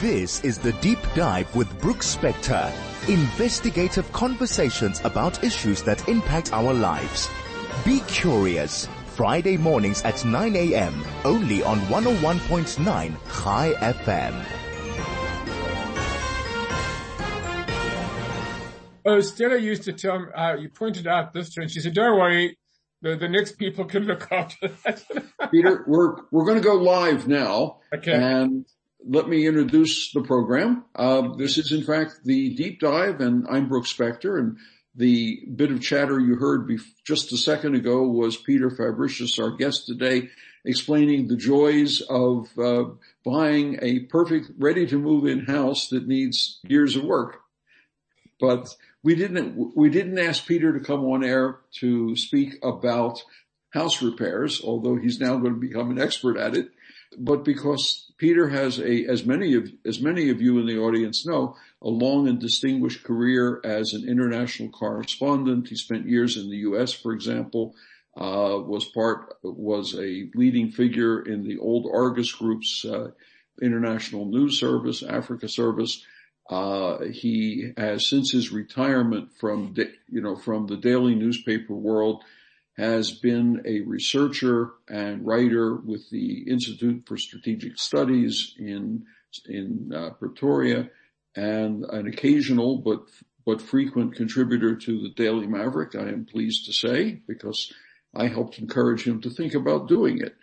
This is the Deep Dive with Brooks Spector. Investigative conversations about issues that impact our lives. Be curious. Friday mornings at 9 a.m. only on 101.9 High FM. Oh, Stella used to tell me, uh, you pointed out this to her and she said, don't worry, the, the next people can look after that. Peter, we're, we're going to go live now. Okay. And let me introduce the program. Uh, this is in fact the deep dive and I'm Brooks Spector and the bit of chatter you heard just a second ago was Peter Fabricius, our guest today, explaining the joys of uh, buying a perfect, ready to move in house that needs years of work. But we didn't, we didn't ask Peter to come on air to speak about house repairs, although he's now going to become an expert at it, but because Peter has a, as many of, as many of you in the audience know, a long and distinguished career as an international correspondent. He spent years in the U.S., for example, uh, was part, was a leading figure in the old Argus Group's, uh, international news service, Africa service. Uh, he has since his retirement from, you know, from the daily newspaper world, has been a researcher and writer with the Institute for Strategic Studies in, in uh, Pretoria and an occasional but, but frequent contributor to the Daily Maverick, I am pleased to say, because I helped encourage him to think about doing it.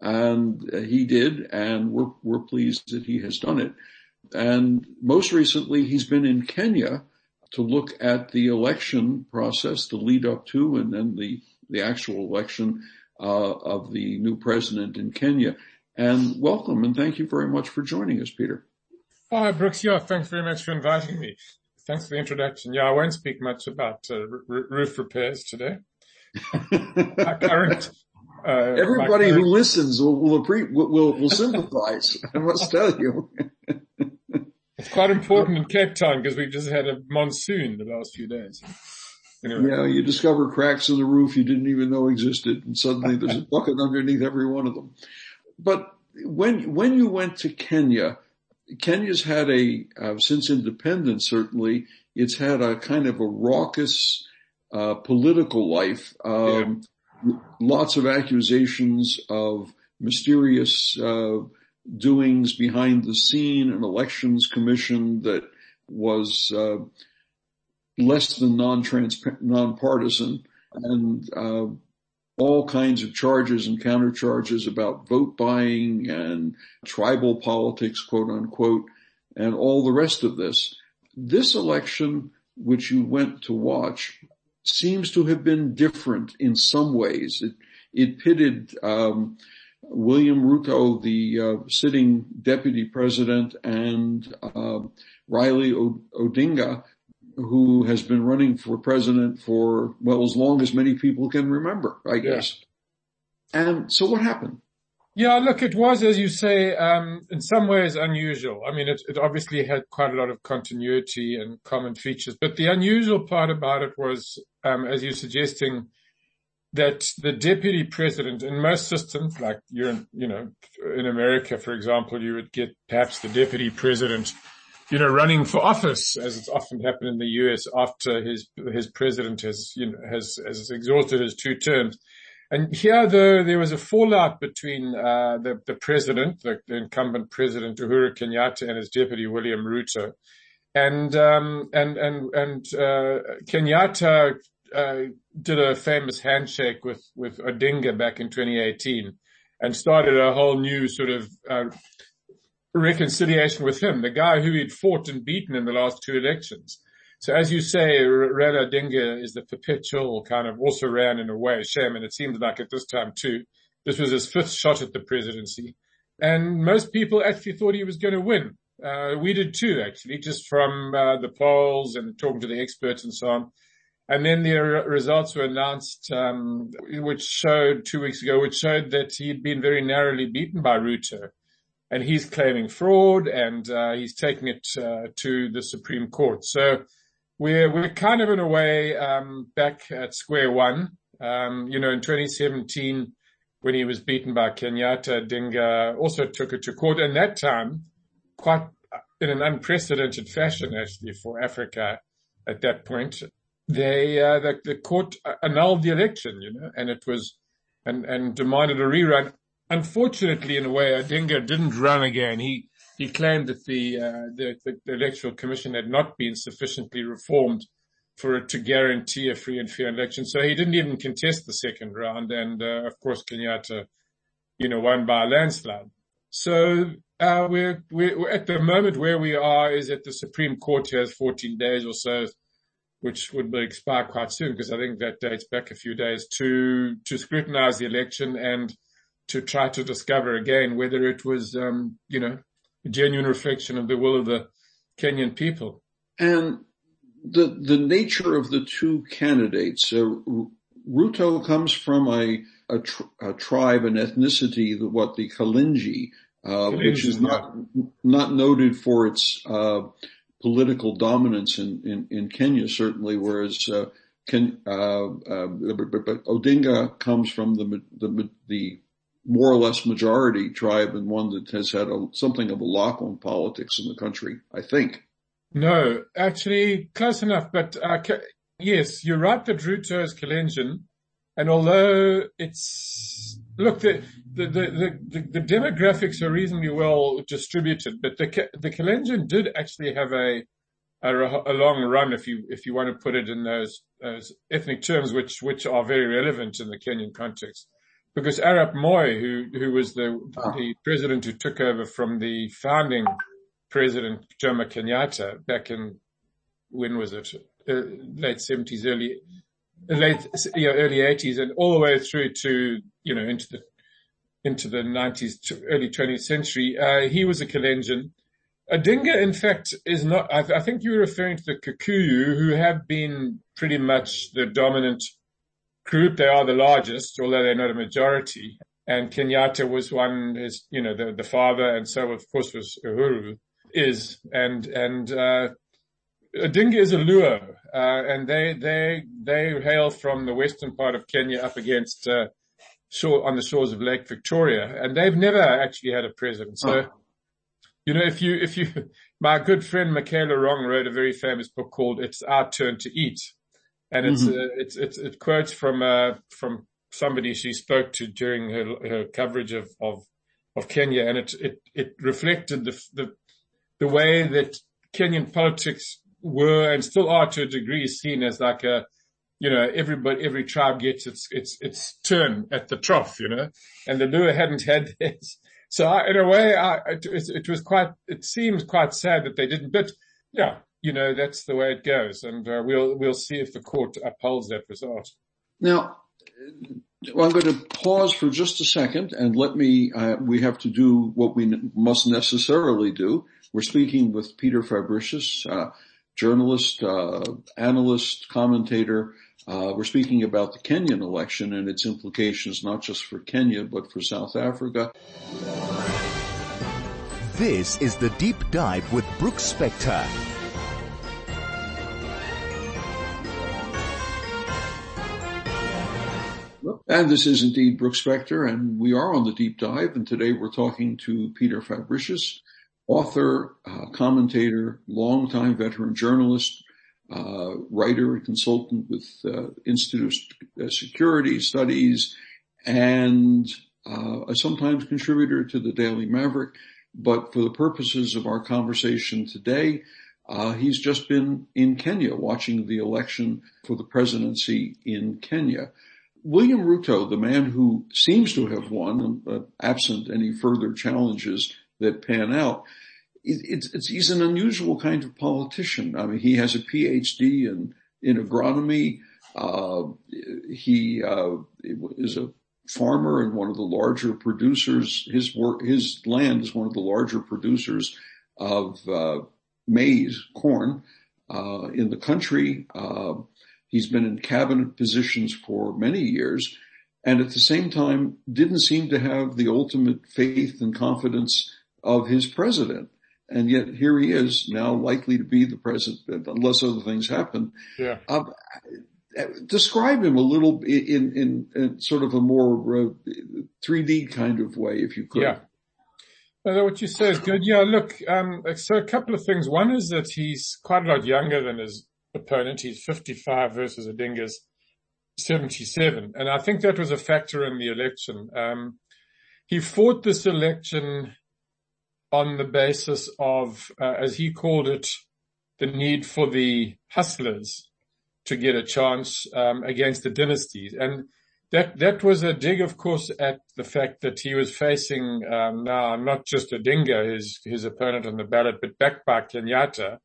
And he did, and we're, we're pleased that he has done it. And most recently, he's been in Kenya to look at the election process, the lead up to, and then the the actual election uh, of the new president in Kenya. And welcome and thank you very much for joining us, Peter. Hi, oh, Brooks. Yeah, thanks very much for inviting me. Thanks for the introduction. Yeah, I won't speak much about uh, r- roof repairs today. current, uh, Everybody current... who listens will will, will will sympathize. I must tell you. it's quite important in Cape Town because we've just had a monsoon the last few days. Anyway. Yeah, you discover cracks in the roof you didn't even know existed and suddenly there's a bucket underneath every one of them. But when, when you went to Kenya, Kenya's had a, uh, since independence certainly, it's had a kind of a raucous, uh, political life. Um, yeah. lots of accusations of mysterious, uh, doings behind the scene, an elections commission that was, uh, less than non-transparent, nonpartisan and, uh, all kinds of charges and countercharges about vote buying and tribal politics, quote unquote, and all the rest of this. This election, which you went to watch, seems to have been different in some ways. It, it pitted, um, William Ruto, the uh, sitting deputy president, and uh, Raila Odinga, who has been running for president for, well, as long as many people can remember, I guess. Yeah. And so what happened? Yeah, look, it was, as you say, um, in some ways unusual. I mean, it, it, obviously had quite a lot of continuity and common features, but the unusual part about it was, um, as you're suggesting, that the deputy president in most systems, like you're in, you know, in America, for example, you would get perhaps the deputy president you know, running for office, as it's often happened in the US after his, his president has, you know, has, has exhausted his two terms. And here though, there was a fallout between, uh, the, the president, the, the, incumbent president Uhuru Kenyatta and his deputy William Ruto. And, um, and, and, and, uh, Kenyatta, uh, did a famous handshake with, with Odinga back in 2018 and started a whole new sort of, uh, reconciliation with him, the guy who he'd fought and beaten in the last two elections. So as you say, Raila Odinga is the perpetual kind of also ran in a way, shame, and it seems like at this time too, this was his fifth shot at the presidency. And most people actually thought he was going to win. Uh, we did too, actually, just from uh, the polls and talking to the experts and so on. And then the results were announced, um, which showed two weeks ago, which showed that he'd been very narrowly beaten by Ruto and he's claiming fraud and uh, he's taking it uh, to the Supreme Court. So we're we're kind of in a way um, back at square one. Um, you know, in 2017, when he was beaten by Kenyatta, Odinga also took it to court, and that time, quite in an unprecedented fashion, actually, for Africa at that point. They, uh, the, the court annulled the election, you know, and it was, and, and demanded a rerun. Unfortunately, in a way, Odinga didn't run again. He, he claimed that the, uh, the, the electoral commission had not been sufficiently reformed for it to guarantee a free and fair election. So he didn't even contest the second round. And, uh, of course, Kenyatta, you know, won by a landslide. So, uh, we're, we're, at the moment where we are is that the Supreme Court has 14 days or so, which would be expire quite soon because I think that dates back a few days to, to scrutinize the election and to try to discover again whether it was, um, you know, a genuine reflection of the will of the Kenyan people. And the the nature of the two candidates. Uh, Ruto comes from a a, tr- a, tribe, an ethnicity, what the Kalenjin, uh, which is not not noted for its uh, political dominance in, in, in, Kenya, certainly. Whereas uh, Ken, uh, uh, but Odinga comes from the, the the more or less majority tribe and one that has had a, something of a lock on politics in the country. I think. No, actually close enough, but uh, yes, you're right that Ruto is Kalenjin. And although it's, look, the, the, the, the, the demographics are reasonably well distributed, but the, the Kalenjin did actually have a, a, a, long run, if you, if you want to put it in those, those ethnic terms, which, which are very relevant in the Kenyan context. Because Arap Moi, who, who was the, oh. the president who took over from the founding President Jomo Kenyatta back in, when was it? Uh, late seventies, early, late, you know, early eighties and all the way through to, you know, into the, into the nineties, early twentieth century. Uh, he was a Kalenjin. Odinga, in fact, is not, I, I think you're referring to the Kikuyu who have been pretty much the dominant group. They are the largest, although they're not a majority. And Kenyatta was one, his, you know, the, the father, and so of course was Uhuru is, and and uh, Odinga is a Luo, uh, and they they they hail from the western part of Kenya up against uh, shore on the shores of Lake Victoria, and they've never actually had a president. So, oh. you know, if you if you, my good friend Michaela Wrong wrote a very famous book called "It's Our Turn to Eat," and it's mm-hmm. uh, it's, it's it quotes from uh from somebody she spoke to during her her coverage of of of Kenya, and it it it reflected the the the way that Kenyan politics were and still are to a degree seen as like a, you know, everybody, every tribe gets its, its, its turn at the trough, you know, and the Luo hadn't had theirs. So I, in a way, I, it, it, was quite, it seems quite sad that they didn't, but yeah, you know, that's the way it goes. And uh, we'll, we'll see if the court upholds that result. Now, well, I'm going to pause for just a second and let me, uh, we have to do what we must necessarily do. We're speaking with Peter Fabricius, uh, journalist, uh, analyst, commentator. Uh, we're speaking about the Kenyan election and its implications not just for Kenya, but for South Africa. This is the Deep Dive with Brooks Spector. And this is indeed Brooks Spector, and we are on the deep dive, and today we're talking to Peter Fabricius, author, uh, commentator, longtime veteran journalist, uh, writer and consultant with uh, Institute of Security Studies, and uh, a sometimes contributor to the Daily Maverick. But for the purposes of our conversation today, uh, he's just been in Kenya watching the election for the presidency in Kenya. William Ruto, the man who seems to have won, uh, absent any further challenges that pan out, it's, it's, he's an unusual kind of politician. I mean, he has a PhD in, in agronomy. Uh, he, uh, is a farmer and one of the larger producers. His work, his land is one of the larger producers of, uh, maize, corn, uh, in the country. Uh, he's been in cabinet positions for many years and at the same time didn't seem to have the ultimate faith and confidence of his president. And yet here he is now likely to be the president unless other things happen. Yeah. Um, describe him a little in, in, in sort of a more uh, 3D kind of way, if you could. Yeah. No, what you say is good. Yeah, look, um, so a couple of things. One is that he's quite a lot younger than his opponent. He's 55 versus Odinga's 77. And I think that was a factor in the election. Um, he fought this election on the basis of, uh, as he called it, the need for the hustlers to get a chance um, against the dynasties. And that that was a dig, of course, at the fact that he was facing um, now not just Odinga, his his opponent on the ballot, but backed by Kenyatta,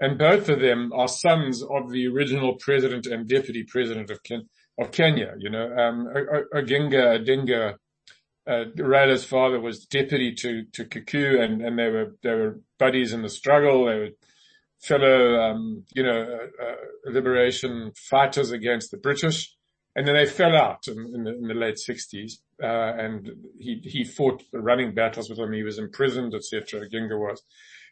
and both of them are sons of the original president and deputy president of Ken, of Kenya. You know, um, Oginga Odinga, uh, Raila's father was deputy to to Kikuyu, and and they were they were buddies in the struggle. They were fellow, um, you know, uh, uh, liberation fighters against the British. And then they fell out in, in, the, in the, late 60s, uh, and he, he fought running battles with them. He was imprisoned, etc. Ginga was.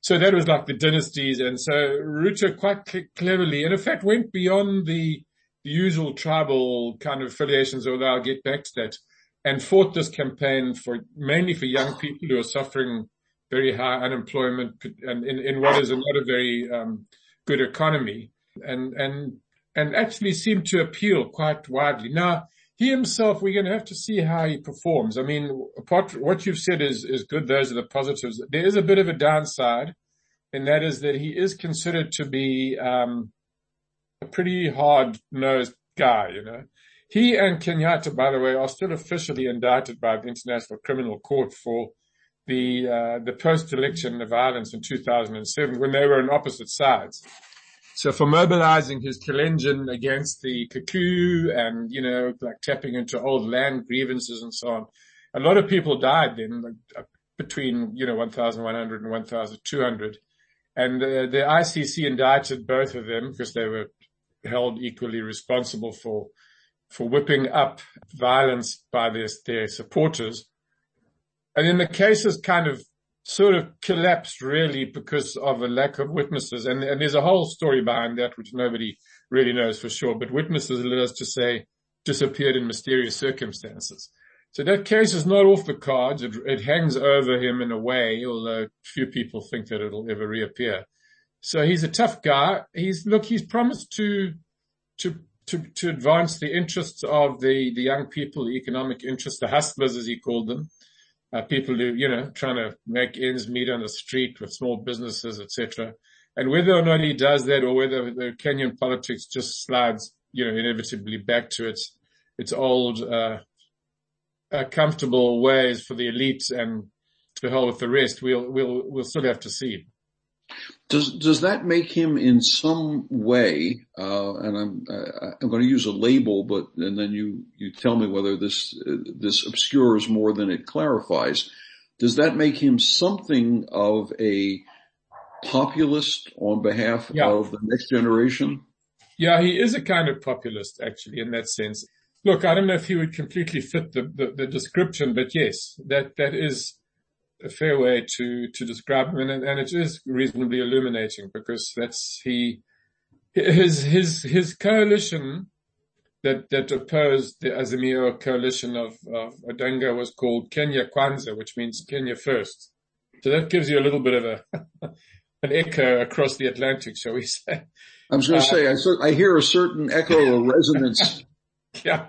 So that was like the dynasties. And so Ruto quite cl- cleverly, in fact went beyond the, the usual tribal kind of affiliations, although I'll get back to that, and fought this campaign for mainly for young people who are suffering very high unemployment and in, in what is not a very um, good economy. And, and and actually seemed to appeal quite widely. Now, he himself, we're going to have to see how he performs. I mean, apart what you've said is, is good. Those are the positives. There is a bit of a downside, and that is that he is considered to be, um, a pretty hard nosed guy, you know. He and Kenyatta, by the way, are still officially indicted by the International Criminal Court for the, uh, the post-election violence in 2007 when they were on opposite sides. So for mobilizing his Kalenjin against the Kikuyu and, you know, like tapping into old land grievances and so on, a lot of people died then like, uh, between, you know, 1,100 and 1,200. And uh, the ICC indicted both of them because they were held equally responsible for, for whipping up violence by their, their supporters. And then the cases kind of sort of collapsed really because of a lack of witnesses. And, and there's a whole story behind that, which nobody really knows for sure, but witnesses, let us just say, disappeared in mysterious circumstances. So that case is not off the cards. It, it hangs over him in a way, although few people think that it'll ever reappear. So he's a tough guy. He's, look, he's promised to, to, to, to advance the interests of the, the young people, the economic interests, the hustlers as he called them uh, people who, you know, trying to make ends meet on the street with small businesses, etc. And whether or not he does that or whether the Kenyan politics just slides, you know, inevitably back to its, its old, uh, uh, comfortable ways for the elites and to hell with the rest, we'll, we'll, we'll still have to see. Does does that make him in some way? Uh, and I'm uh, I'm going to use a label, but and then you you tell me whether this uh, this obscures more than it clarifies. Does that make him something of a populist on behalf yeah. of the next generation? Yeah, he is a kind of populist actually in that sense. Look, I don't know if he would completely fit the, the, the description, but yes, that that is a fair way to, to describe him. And, and it is reasonably illuminating because that's he, his, his, his coalition that, that opposed the Azimio coalition of, of Odinga was called Kenya Kwanza, which means Kenya first. So that gives you a little bit of a, an echo across the Atlantic, shall we say. I was going to uh, say, I, I hear a certain echo or resonance. yeah.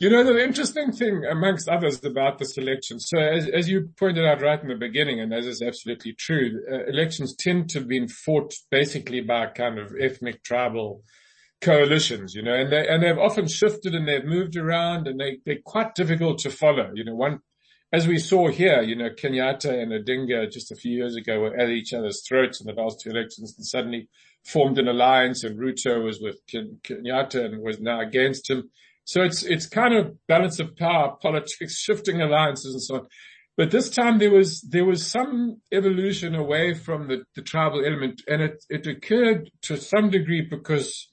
You know, the interesting thing amongst others about this election, so as, as you pointed out right in the beginning, and as is absolutely true, uh, elections tend to have been fought basically by kind of ethnic tribal coalitions, you know, and they, and they've often shifted and they've moved around and they, they're quite difficult to follow. You know, one, as we saw here, you know, Kenyatta and Odinga just a few years ago were at each other's throats in the last two elections and suddenly formed an alliance and Ruto was with Kenyatta and was now against him. So it's, it's kind of balance of power, politics, shifting alliances and so on. But this time there was, there was some evolution away from the, the tribal element and it, it occurred to some degree because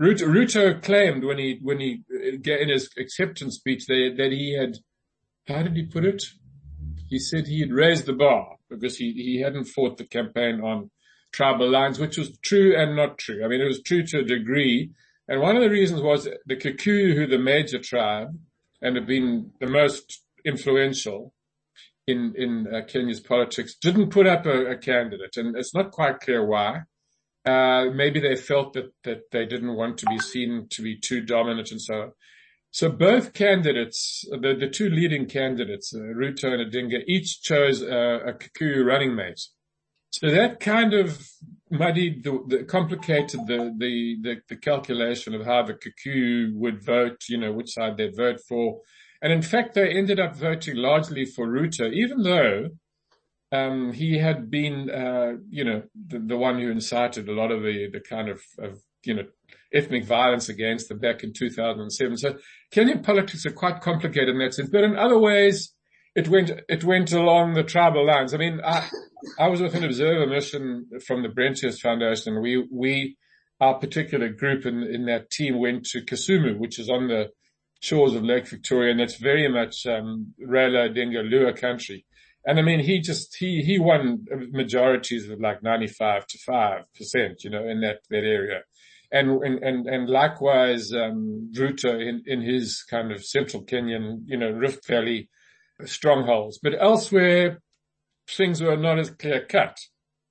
Ruto, Ruto claimed when he, when he, uh, in his acceptance speech that, that he had, how did he put it? He said he had raised the bar because he, he hadn't fought the campaign on tribal lines, which was true and not true. I mean, it was true to a degree, and one of the reasons was the Kikuyu, who the major tribe and have been the most influential, in in uh, Kenya's politics didn't put up a, a, candidate, and it's not quite clear why. Uh, maybe they felt that that they didn't want to be seen to be too dominant and so on. So both candidates, the, the two leading candidates, uh, Ruto and Odinga, each chose a, a Kikuyu running mate. So that kind of muddied the, the complicated the, the, the, the, calculation of how the Kikuyu would vote, you know, which side they'd vote for. And in fact, they ended up voting largely for Ruto, even though, um, he had been, uh, you know, the, the, one who incited a lot of the, the kind of, of, you know, ethnic violence against them back in 2007. So Kenyan politics are quite complicated in that sense, but in other ways, it went, it went along the tribal lines. I mean, I, I was with an observer mission from the Brenthurst Foundation. We, we, our particular group in, in that team went to Kisumu, which is on the shores of Lake Victoria, and that's very much, um, Raila Odinga Luo country. And I mean, he just, he, he won majorities of like 95 to 5%, you know, in that, that area. And, and, and, and likewise, um, Ruto in, in his kind of central Kenyan, you know, Rift Valley, strongholds, but elsewhere things were not as clear cut.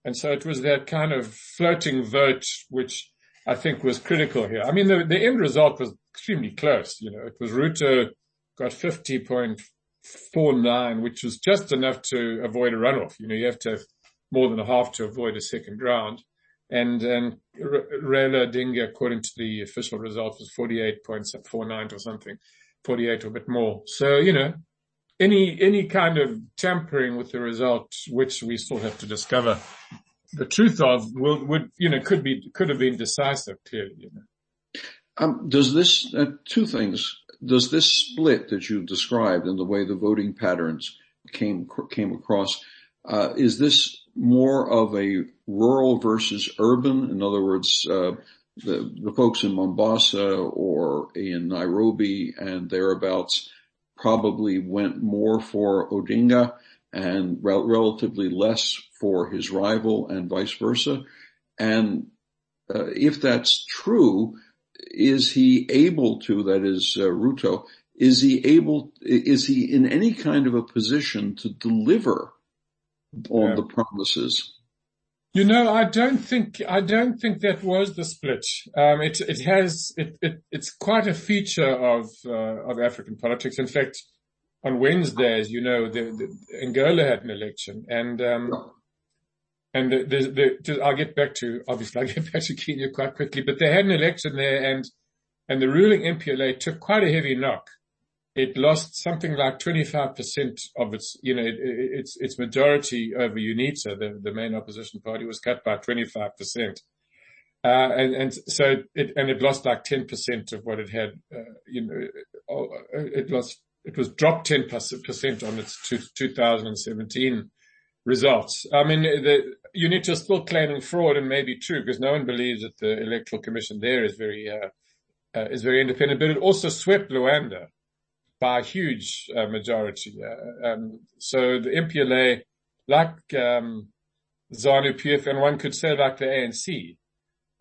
And so it was that kind of floating vote, which I think was critical here. I mean, the, the end result was extremely close. You know, it was Ruto got 50.49, which was just enough to avoid a runoff. You know, you have to have more than a half to avoid a second round. And, and Raila Odinga, according to the official result, was 48.49 or something, 48 or a bit more. So, you know, any any kind of tampering with the result, which we still have to discover the truth of, will would you know could be could have been decisive. Clearly, you know. Um, does this uh, two things? Does this split that you described in the way the voting patterns came came across? Uh, is this more of a rural versus urban? In other words, uh, the the folks in Mombasa or in Nairobi and thereabouts probably went more for Odinga and rel- relatively less for his rival and vice versa. And uh, if that's true, is he able to, that is uh, Ruto, is he able, is he in any kind of a position to deliver on yeah. the promises? You know, I don't think I don't think that was the split. Um, it it has it, it it's quite a feature of uh, of African politics. In fact, on Wednesday, as you know, the, the, Angola had an election, and um, and the, the, the, I'll get back to obviously I'll get back to Kenya quite quickly, but they had an election there, and and the ruling MPLA took quite a heavy knock it lost something like 25% of its, you know, it, it, its, its majority over UNITA, the, the main opposition party was cut by 25%. Uh, and, and so it, and it lost like 10% of what it had, uh, you know, oh, it lost, it was dropped 10% on its 2017 results. I mean, the UNITA is still claiming fraud and maybe true because no one believes that the electoral commission there is very, uh, uh, is very independent, but it also swept Luanda by a huge uh, majority. Uh, um, so the MPLA, like um, ZANU PF, and one could say like the ANC,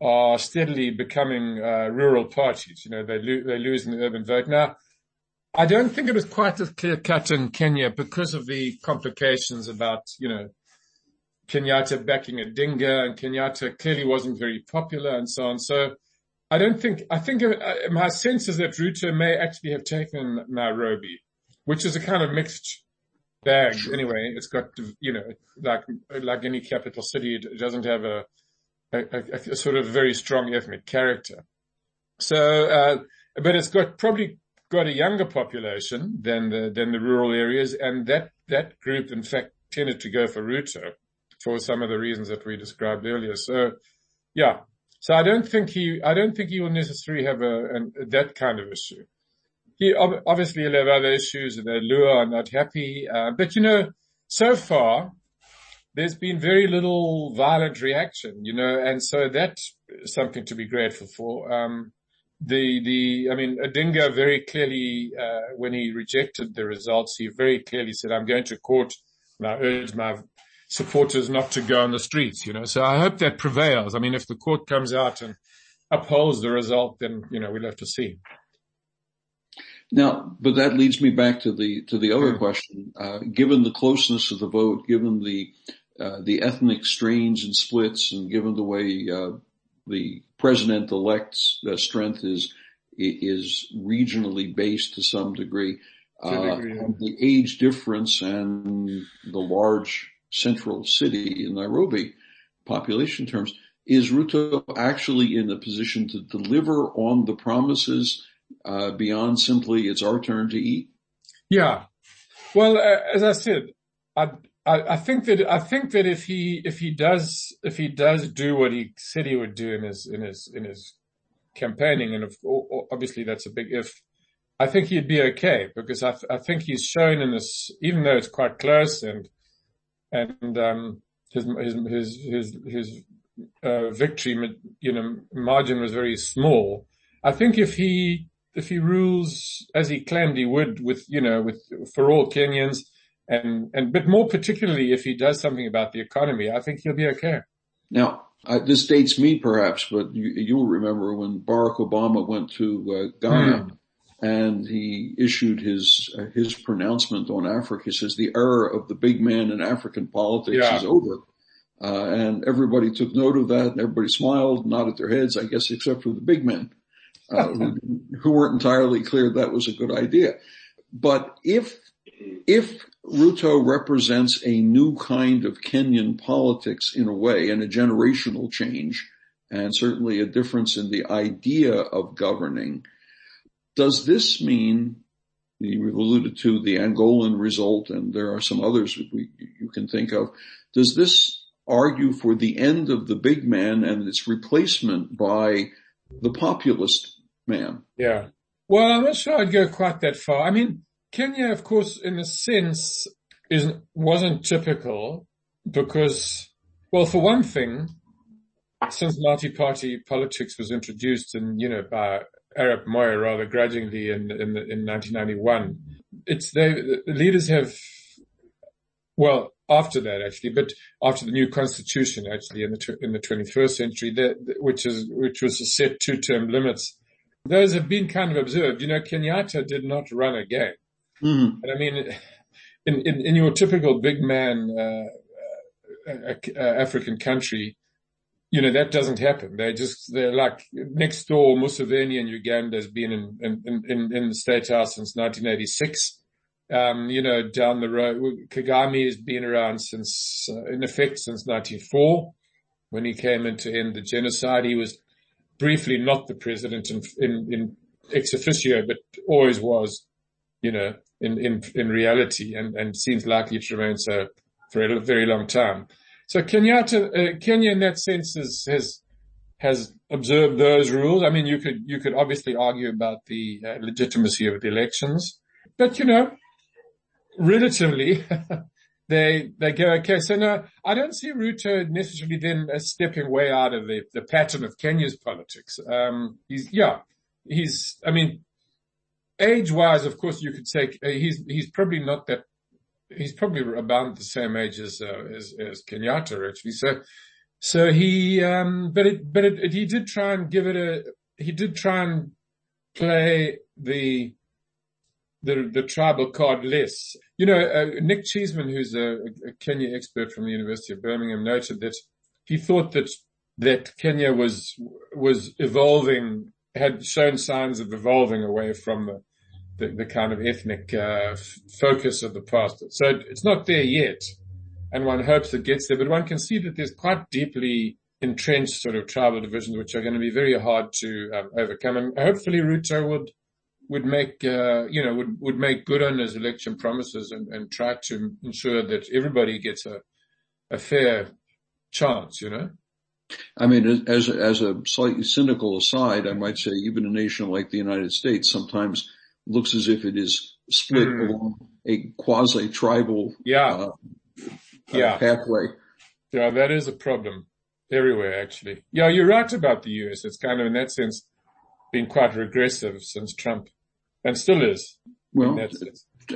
are steadily becoming uh, rural parties. You know, they lo- they're losing the urban vote now. I don't think it was quite as clear cut in Kenya because of the complications about you know Kenyatta backing a Odinga, and Kenyatta clearly wasn't very popular, and so on. So I don't think, I think uh, my sense is that Ruto may actually have taken Nairobi, which is a kind of mixed bag anyway. It's got, you know, like, like any capital city, it doesn't have a, a, a, a sort of very strong ethnic character. So, uh, but it's got probably got a younger population than the, than the rural areas. And that, that group, in fact, tended to go for Ruto for some of the reasons that we described earlier. So yeah, so I don't think he, I don't think he will necessarily have a, that kind of issue. He obviously will have other issues the Luo are not happy. Uh, but you know, so far, there's been very little violent reaction, you know, and so that's something to be grateful for. Um, the, the, I mean, Odinga very clearly, uh, when he rejected the results, he very clearly said, I'm going to court and I urge my supporters not to go on the streets, you know. So I hope that prevails. I mean, if the court comes out and upholds the result, then, you know, we'll have to see. Now, but that leads me back to the to the other question. Uh, given the closeness of the vote, given the uh, the ethnic strains and splits, and given the way uh, the president-elect's uh, strength is is regionally based to some degree, uh, the age difference and the large central city in Nairobi, population terms, is Ruto actually in a position to deliver on the promises uh, beyond simply it's our turn to eat? Yeah. Well, uh, as I said, I, I, I, think that I think that if he if he does if he does do what he said he would do in his in his in his campaigning, and if, obviously that's a big if. I think he'd be okay because I, I think he's shown in this, even though it's quite close and and um, his his his his, his uh, victory, you know, margin was very small. I think if he if he rules as he claimed he would with, you know, with, for all Kenyans and, and, but more particularly if he does something about the economy, I think he'll be okay. Now, uh, this dates me perhaps, but you, will remember when Barack Obama went to uh, Ghana mm. And he issued his, uh, his pronouncement on Africa. He says the era of the big man in African politics yeah. is over. Uh, and everybody took note of that and everybody smiled, nodded their heads, I guess, except for the big men uh, who, who weren't entirely clear that was a good idea. But if, if Ruto represents a new kind of Kenyan politics in a way and a generational change and certainly a difference in the idea of governing, does this mean you've alluded to the Angolan result and there are some others we, you can think of. Does this argue for the end of the big man and its replacement by the populist man. Yeah. Well, I'm not sure I'd go quite that far. I mean, Kenya, of course, in a sense, isn't wasn't typical because, well, for one thing, since multi-party politics was introduced and, you know, by Arap Moi rather grudgingly in, in, in 1991, it's they, the leaders have, well, after that actually, but after the new constitution actually in the, in the 21st century, that, which is, which was to set two-term limits those have been kind of observed. You know, Kenyatta did not run again. Mm-hmm. And I mean, in, in, in, your typical big man, uh, uh, uh, African country, you know, that doesn't happen. They just, they're like next door, Museveni in Uganda has been in, in, in, in the state house since 1986. Um, you know, down the road, Kagame has been around since, uh, in effect since 94 when he came in to end the genocide. He was briefly not the president in, in, in ex officio, but always was, you know, in, in, in reality and, and seems likely to remain so for a very long time. So Kenyatta, uh, Kenya in that sense is, has, has observed those rules. I mean, you could, you could obviously argue about the uh, legitimacy of the elections, but you know, relatively, they they go, okay, so no, I don't see Ruto necessarily then stepping way out of the, the pattern of Kenya's politics. Um, he's, yeah, he's, I mean, age wise, of course, you could say uh, he's, he's probably not that, he's probably about the same age as, uh, as, as Kenyatta actually. So, so he, um, but it, but it, it, he did try and give it a, he did try and play the, the, the tribal card less. You know, uh, Nick Cheeseman, who's a, a, Kenya expert from the University of Birmingham, noted that he thought that that Kenya was was evolving, had shown signs of evolving away from the the, the kind of ethnic uh, f- focus of the past. So it's not there yet, and one hopes it gets there. But one can see that there's quite deeply entrenched sort of tribal divisions, which are going to be very hard to um, overcome. And hopefully, Ruto would would make, uh, you know, would, would make good on his election promises and, and try to ensure that everybody gets a, a fair chance, you know? I mean, as, as a slightly cynical aside, I might say even a nation like the United States sometimes looks as if it is split mm. along a quasi tribal, yeah. Uh, uh, pathway. Yeah, that is a problem everywhere actually. Yeah, you're right about the US. It's kind of in that sense, been quite regressive since Trump and still is. Well,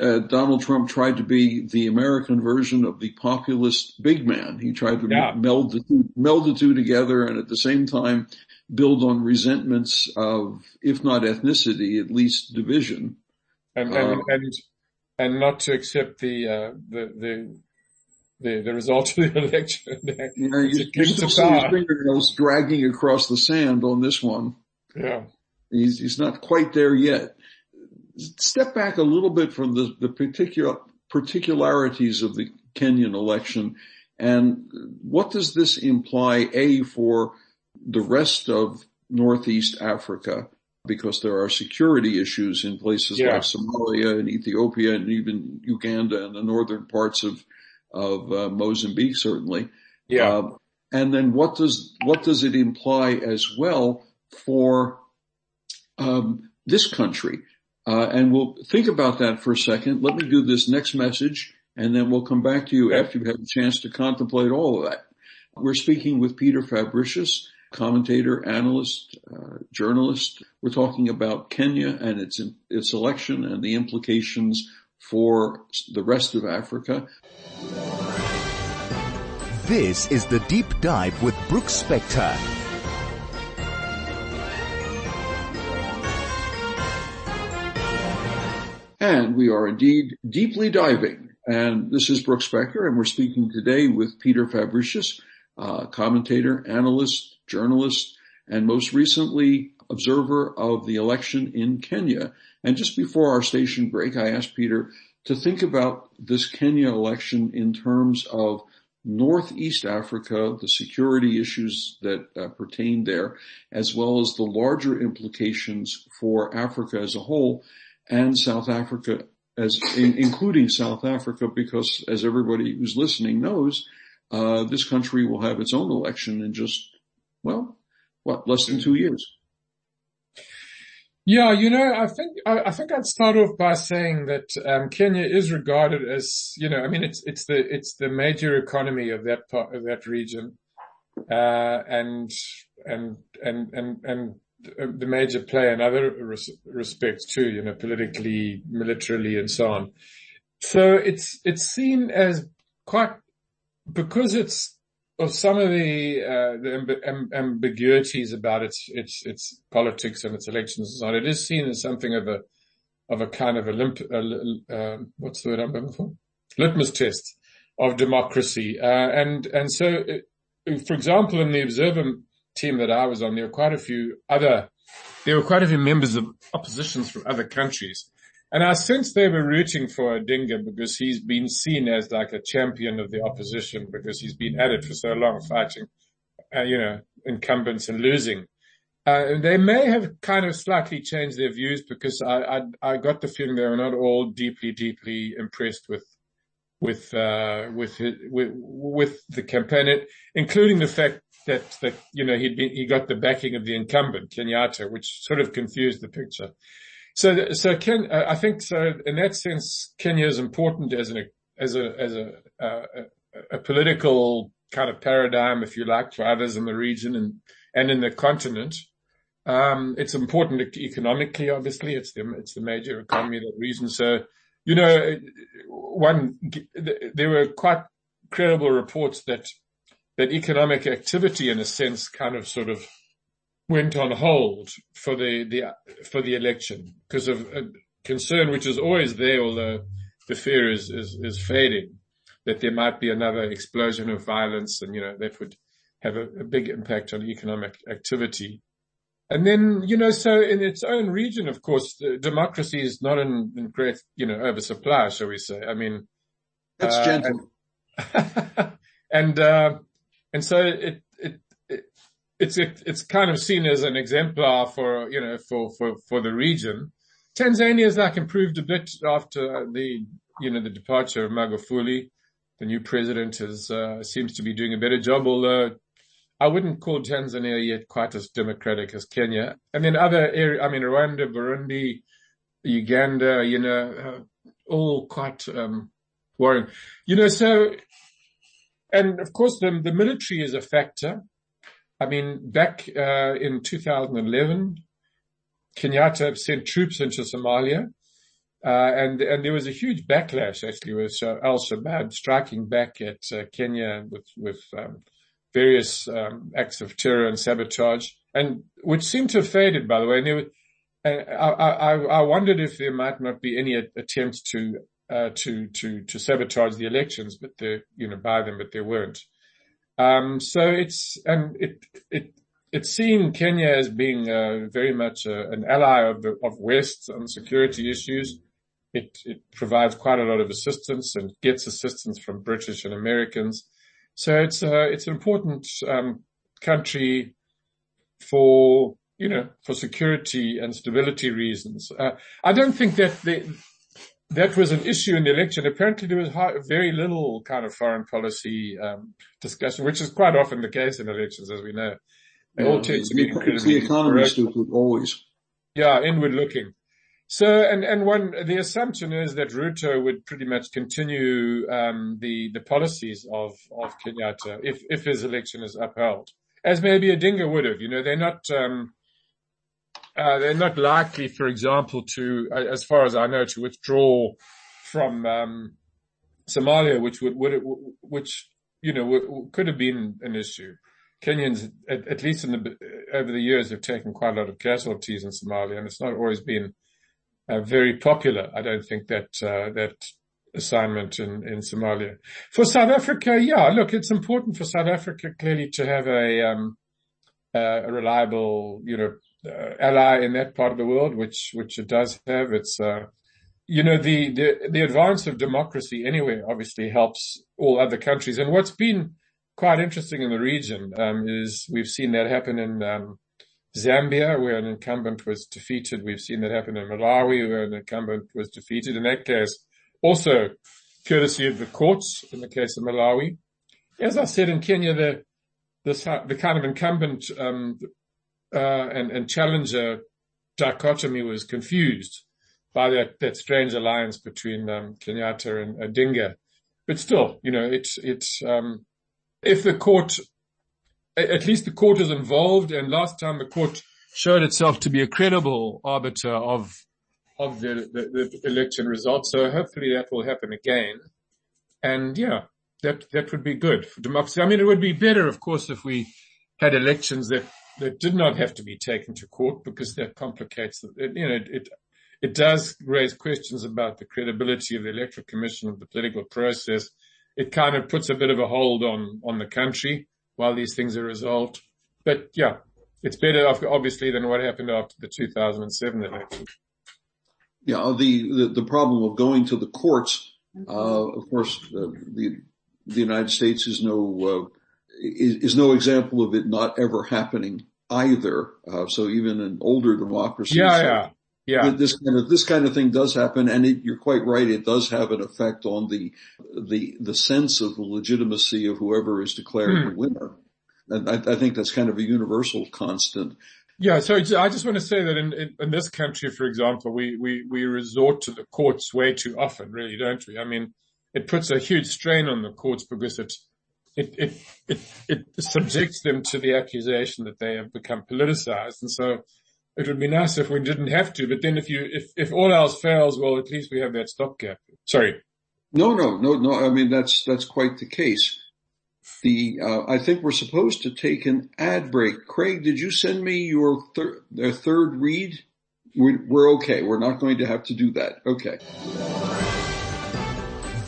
uh, Donald Trump tried to be the American version of the populist big man. He tried to yeah. meld the two, meld the two together and at the same time build on resentments of, if not ethnicity, at least division. and, and, uh, and, and not to accept the, uh, the, the, the, the result of the election. you know, you, you still see his fingernails dragging across the sand on this one. Yeah. He's, he's not quite there yet. Step back a little bit from the, the particular particularities of the Kenyan election and what does this imply, A, for the rest of Northeast Africa? Because there are security issues in places yeah. like Somalia and Ethiopia and even Uganda and the northern parts of, of uh, Mozambique, certainly. Yeah. Uh, and then what does, what does it imply as well for, um, this country? Uh, and we'll think about that for a second. Let me do this next message and then we'll come back to you after you've had a chance to contemplate all of that. We're speaking with Peter Fabricius, commentator, analyst, uh, journalist. We're talking about Kenya and its its election and the implications for the rest of Africa. This is the deep dive with Brooks Spector. And we are indeed deeply diving and this is Brooks Spector, and we're speaking today with Peter Fabricius, uh, commentator, analyst, journalist, and most recently observer of the election in Kenya. And just before our station break, I asked Peter to think about this Kenya election in terms of Northeast Africa, the security issues that uh, pertain there, as well as the larger implications for Africa as a whole and South Africa as in, including South Africa, because as everybody who's listening knows, uh, this country will have its own election in just well, what less than two years. Yeah, you know, I think I, I think I'd start off by saying that um, Kenya is regarded as, you know, I mean, it's it's the it's the major economy of that part of that region, uh, and and and and and the major player in other res- respects too, you know, politically, militarily and so on. So it's, it's seen as quite, because it's of some of the, uh, the amb- ambiguities about its, its, its politics and its elections and so on, it is seen as something of a, of a kind of a limp, uh, uh, what's the word I'm looking for? Litmus test of democracy. Uh, and, and so, it, uh, for example, in the Observer team that I was on, there were quite a few other, there were quite a few members of oppositions from other countries. And I sense they were rooting for Odinga because he's been seen as like a champion of the opposition because he's been at it for so long fighting, uh, you know, incumbents and losing. Uh, they may have kind of slightly changed their views because I, I, I got the feeling they were not all deeply, deeply impressed with, with, uh, with, with, with the campaign, including the fact that, that, you know, he'd been, he got the backing of the incumbent, Kenyatta, which sort of confused the picture. So, so Ken, uh, I think so in that sense, Kenya is important as an, as a, as a, uh, a, political kind of paradigm, if you like, for others in the region and, and in the continent. Um, it's important economically, obviously. It's the, it's the major economy of that region. So, you know, one, there were quite credible reports that that economic activity in a sense kind of sort of went on hold for the, the, for the election because of concern which is always there, although the fear is, is, is fading that there might be another explosion of violence and, you know, that would have a, a big impact on economic activity. And then, you know, so in its own region, of course, democracy is not in, in, great, you know, oversupply, shall we say. I mean, that's uh, gentle. And, and uh, and so it it's, it, it's kind of seen as an exemplar for, you know, for, for, for the region. Tanzania has like improved a bit after the, you know, the departure of Magufuli. The new president has, uh, seems to be doing a better job, although I wouldn't call Tanzania yet quite as democratic as Kenya. And then other areas, I mean, Rwanda, Burundi, Uganda, you know, uh, all quite, um, worrying. You know, so and of course, the, the military is a factor. I mean, back uh, in 2011, Kenyatta sent troops into Somalia, uh, and and there was a huge backlash actually with Al Shabaab striking back at uh, Kenya with with um, various um, acts of terror and sabotage, and which seemed to have faded, by the way. And there, and I, I, I wondered if there might not be any attempts to uh, to to to sabotage the elections, but there, you know, by them, but there weren't. Um, so it's and it it it's seen Kenya as being uh, very much uh, an ally of the of West on security issues. It it provides quite a lot of assistance and gets assistance from British and Americans. So it's uh, it's an important um, country for you know for security and stability reasons. Uh, I don't think that the that was an issue in the election. Apparently, there was very little kind of foreign policy um, discussion, which is quite often the case in elections, as we know. They yeah, all tend to be the always. Yeah, inward looking. So, and and one the assumption is that Ruto would pretty much continue um, the the policies of of Kenyatta if if his election is upheld, as maybe Odinga would have. You know, they're not. Um, uh, they're not likely, for example, to, uh, as far as I know, to withdraw from um, Somalia, which would, would which you know could have been an issue. Kenyans, at, at least in the over the years, have taken quite a lot of casualties in Somalia, and it's not always been uh, very popular. I don't think that uh, that assignment in, in Somalia. For South Africa, yeah, look, it's important for South Africa clearly to have a um, uh, a reliable, you know, ally in that part of the world, which which it does have. It's uh, you know the, the the advance of democracy anyway obviously helps all other countries. And what's been quite interesting in the region um, is we've seen that happen in um, Zambia, where an incumbent was defeated. We've seen that happen in Malawi, where an incumbent was defeated. In that case, also courtesy of the courts. In the case of Malawi, as I said in Kenya, the this the kind of incumbent um, uh, and, and challenger dichotomy was confused by that, that strange alliance between um, Kenyatta and Odinga. But still, you know, it's, it's, um, if the court, at least the court is involved and last time the court showed itself to be a credible arbiter of, of the, the, the election results. So hopefully that will happen again. And yeah, that, that would be good for democracy. I mean, it would be better, of course, if we had elections that that did not have to be taken to court because that complicates it. You know, it, it does raise questions about the credibility of the electoral commission of the political process. It kind of puts a bit of a hold on, on the country while these things are resolved. But yeah, it's better obviously than what happened after the 2007 election. Yeah, the, the, the problem of going to the courts, uh, of course, uh, the, the United States is no, uh, is, is, no example of it not ever happening either. Uh, so even in older democracies, yeah, yeah, yeah, this kind of this kind of thing does happen, and it, you're quite right. It does have an effect on the the the sense of the legitimacy of whoever is declared hmm. the winner. And I, I, think that's kind of a universal constant. Yeah, so I just want to say that in, in, in, this country, for example, we, we, we resort to the courts way too often, really, don't we? I mean, it puts a huge strain on the courts because it's it, it, it, it subjects them to the accusation that they have become politicized. And so it would be nice if we didn't have to, but then if you, if, if all else fails, well, at least we have that stopgap. Sorry. No, no, no, no. I mean, that's, that's quite the case. The, uh, I think we're supposed to take an ad break. Craig, did you send me your thir- third read? We're, we're okay. We're not going to have to do that. Okay.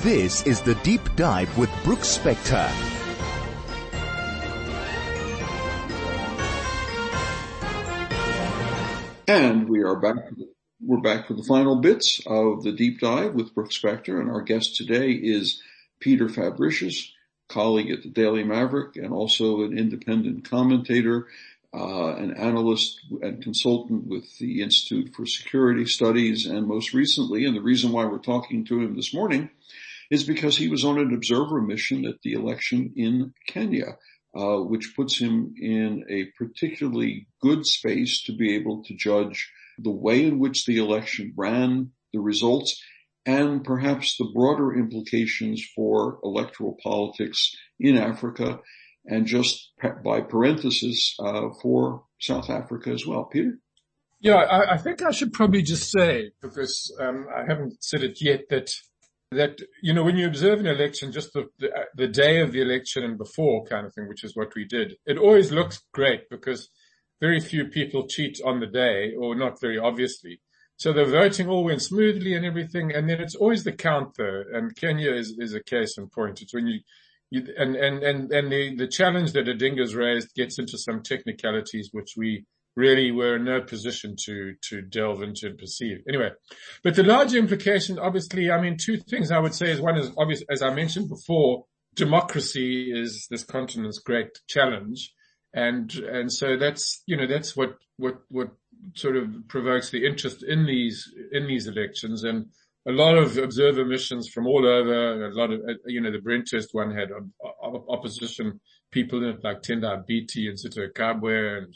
This is the deep dive with Brooks Spector. And we are back. We're back for the final bits of the deep dive with Brooks Spector, and our guest today is Peter Fabricius, colleague at the Daily Maverick, and also an independent commentator, uh, an analyst and consultant with the Institute for Security Studies, and most recently, and the reason why we're talking to him this morning, is because he was on an observer mission at the election in Kenya uh, which puts him in a particularly good space to be able to judge the way in which the election ran, the results, and perhaps the broader implications for electoral politics in Africa and just by parenthesis uh, for South Africa as well. Peter? Yeah, I, I, think I should probably just say, because um, I haven't said it yet, that that, you know, when you observe an election, just the, the, the, day of the election and before kind of thing, which is what we did, it always looks great because very few people cheat on the day or not very obviously. So the voting all went smoothly and everything. And then it's always the count though. And Kenya is, is a case in point. It's when you, you and, and, and, and the, the challenge that Odinga's raised gets into some technicalities, which we really were in no position to, to delve into and perceive. Anyway, but the larger implication, obviously, I mean, two things I would say is one is obvious, as I mentioned before, democracy is this continent's great challenge. And, and so that's, you know, that's what, what, what sort of provokes the interest in these, in these elections. And a lot of observer missions from all over, a lot of, you know, the Brenthurst one had opposition people in it like Tendai Biti and Zitto Kabwe and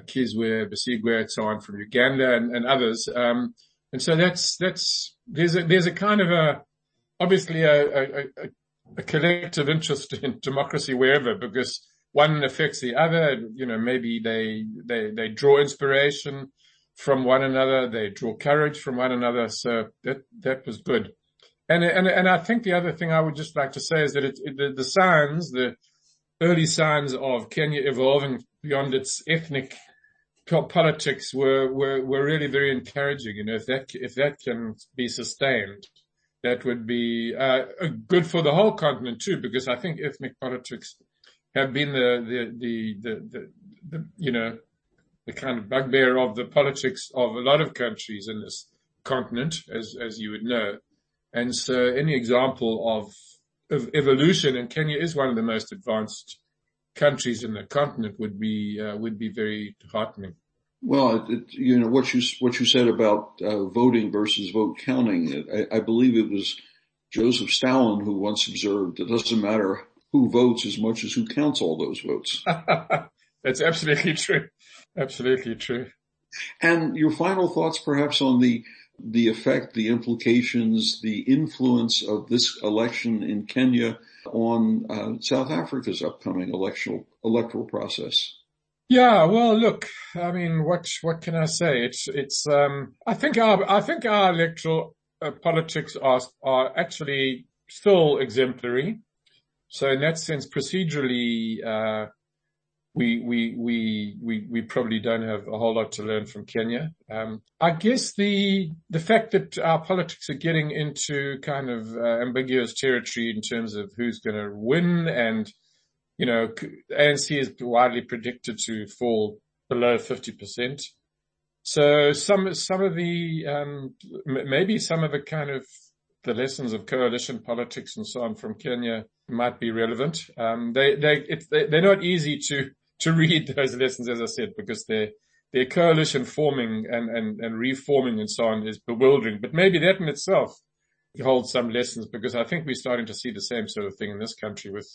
Kizza, Besigye, so on from Uganda and, and others. Um, and so that's, that's, there's a, there's a kind of a, obviously a, a, a collective interest in democracy wherever because one affects the other. You know, maybe they, they, they draw inspiration from one another. They draw courage from one another. So that, that was good. And, and, and I think the other thing I would just like to say is that it, it, the, the signs, the early signs of Kenya evolving beyond its ethnic politics were, were, were really very encouraging. You know, if that, if that can be sustained, that would be, uh, good for the whole continent too, because I think ethnic politics have been the, the, the, the, the, the you know, the kind of bugbear of the politics of a lot of countries in this continent, as, as you would know. And so any example of, of evolution, and Kenya is one of the most advanced countries in the continent would be, uh, would be very heartening. Well, it, you know, what you, what you said about uh, voting versus vote counting, I, I believe it was Joseph Stalin who once observed it doesn't matter who votes as much as who counts all those votes. That's absolutely true. Absolutely true. And your final thoughts perhaps on the, the effect, the implications, the influence of this election in Kenya on uh, South Africa's upcoming electoral, electoral process. Yeah, well, look, I mean, what what can I say? It's it's. Um, I think our I think our electoral uh, politics are are actually still exemplary. So in that sense, procedurally, uh, we, we, we, we, we probably don't have a whole lot to learn from Kenya. Um, I guess the, the fact that our politics are getting into kind of uh, ambiguous territory in terms of who's going to win and, you know, ANC is widely predicted to fall below 50%. So some, some of the, um, maybe some of the kind of the lessons of coalition politics and so on from Kenya might be relevant. Um, they, they, they, they're not easy to, to read those lessons, as I said, because their, their coalition forming and, and, and reforming and so on is bewildering. But maybe that in itself holds some lessons because I think we're starting to see the same sort of thing in this country with,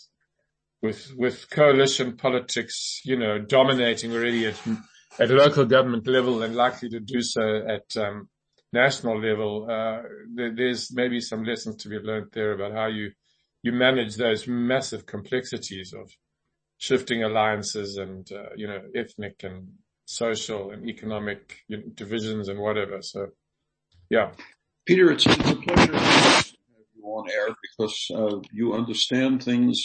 with, with coalition politics, you know, dominating already at, at local government level and likely to do so at, um, national level. Uh, there, there's maybe some lessons to be learned there about how you, you manage those massive complexities of shifting alliances and, uh, you know, ethnic and social and economic you know, divisions and whatever. So, yeah. Peter, it's, it's a pleasure to have you on air because uh, you understand things,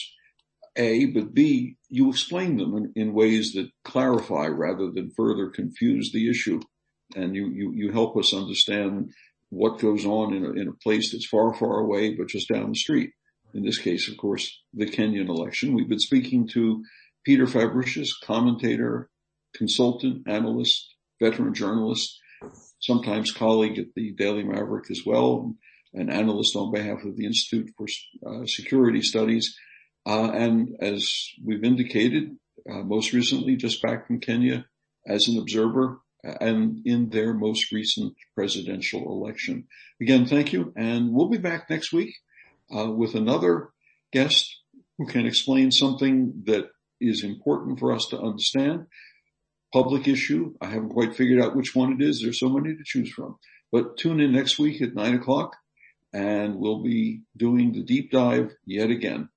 A, but B, you explain them in, in ways that clarify rather than further confuse the issue. And you, you, you help us understand what goes on in a, in a place that's far, far away, but just down the street in this case, of course, the Kenyan election. We've been speaking to Peter Fabricius, commentator, consultant, analyst, veteran journalist, sometimes colleague at the Daily Maverick as well, an analyst on behalf of the Institute for uh, Security Studies. Uh, and as we've indicated, uh, most recently just back from Kenya as an observer and in their most recent presidential election. Again, thank you. And we'll be back next week uh, with another guest who can explain something that is important for us to understand. Public issue. I haven't quite figured out which one it is. There's so many to choose from. But tune in next week at nine o'clock and we'll be doing the deep dive yet again.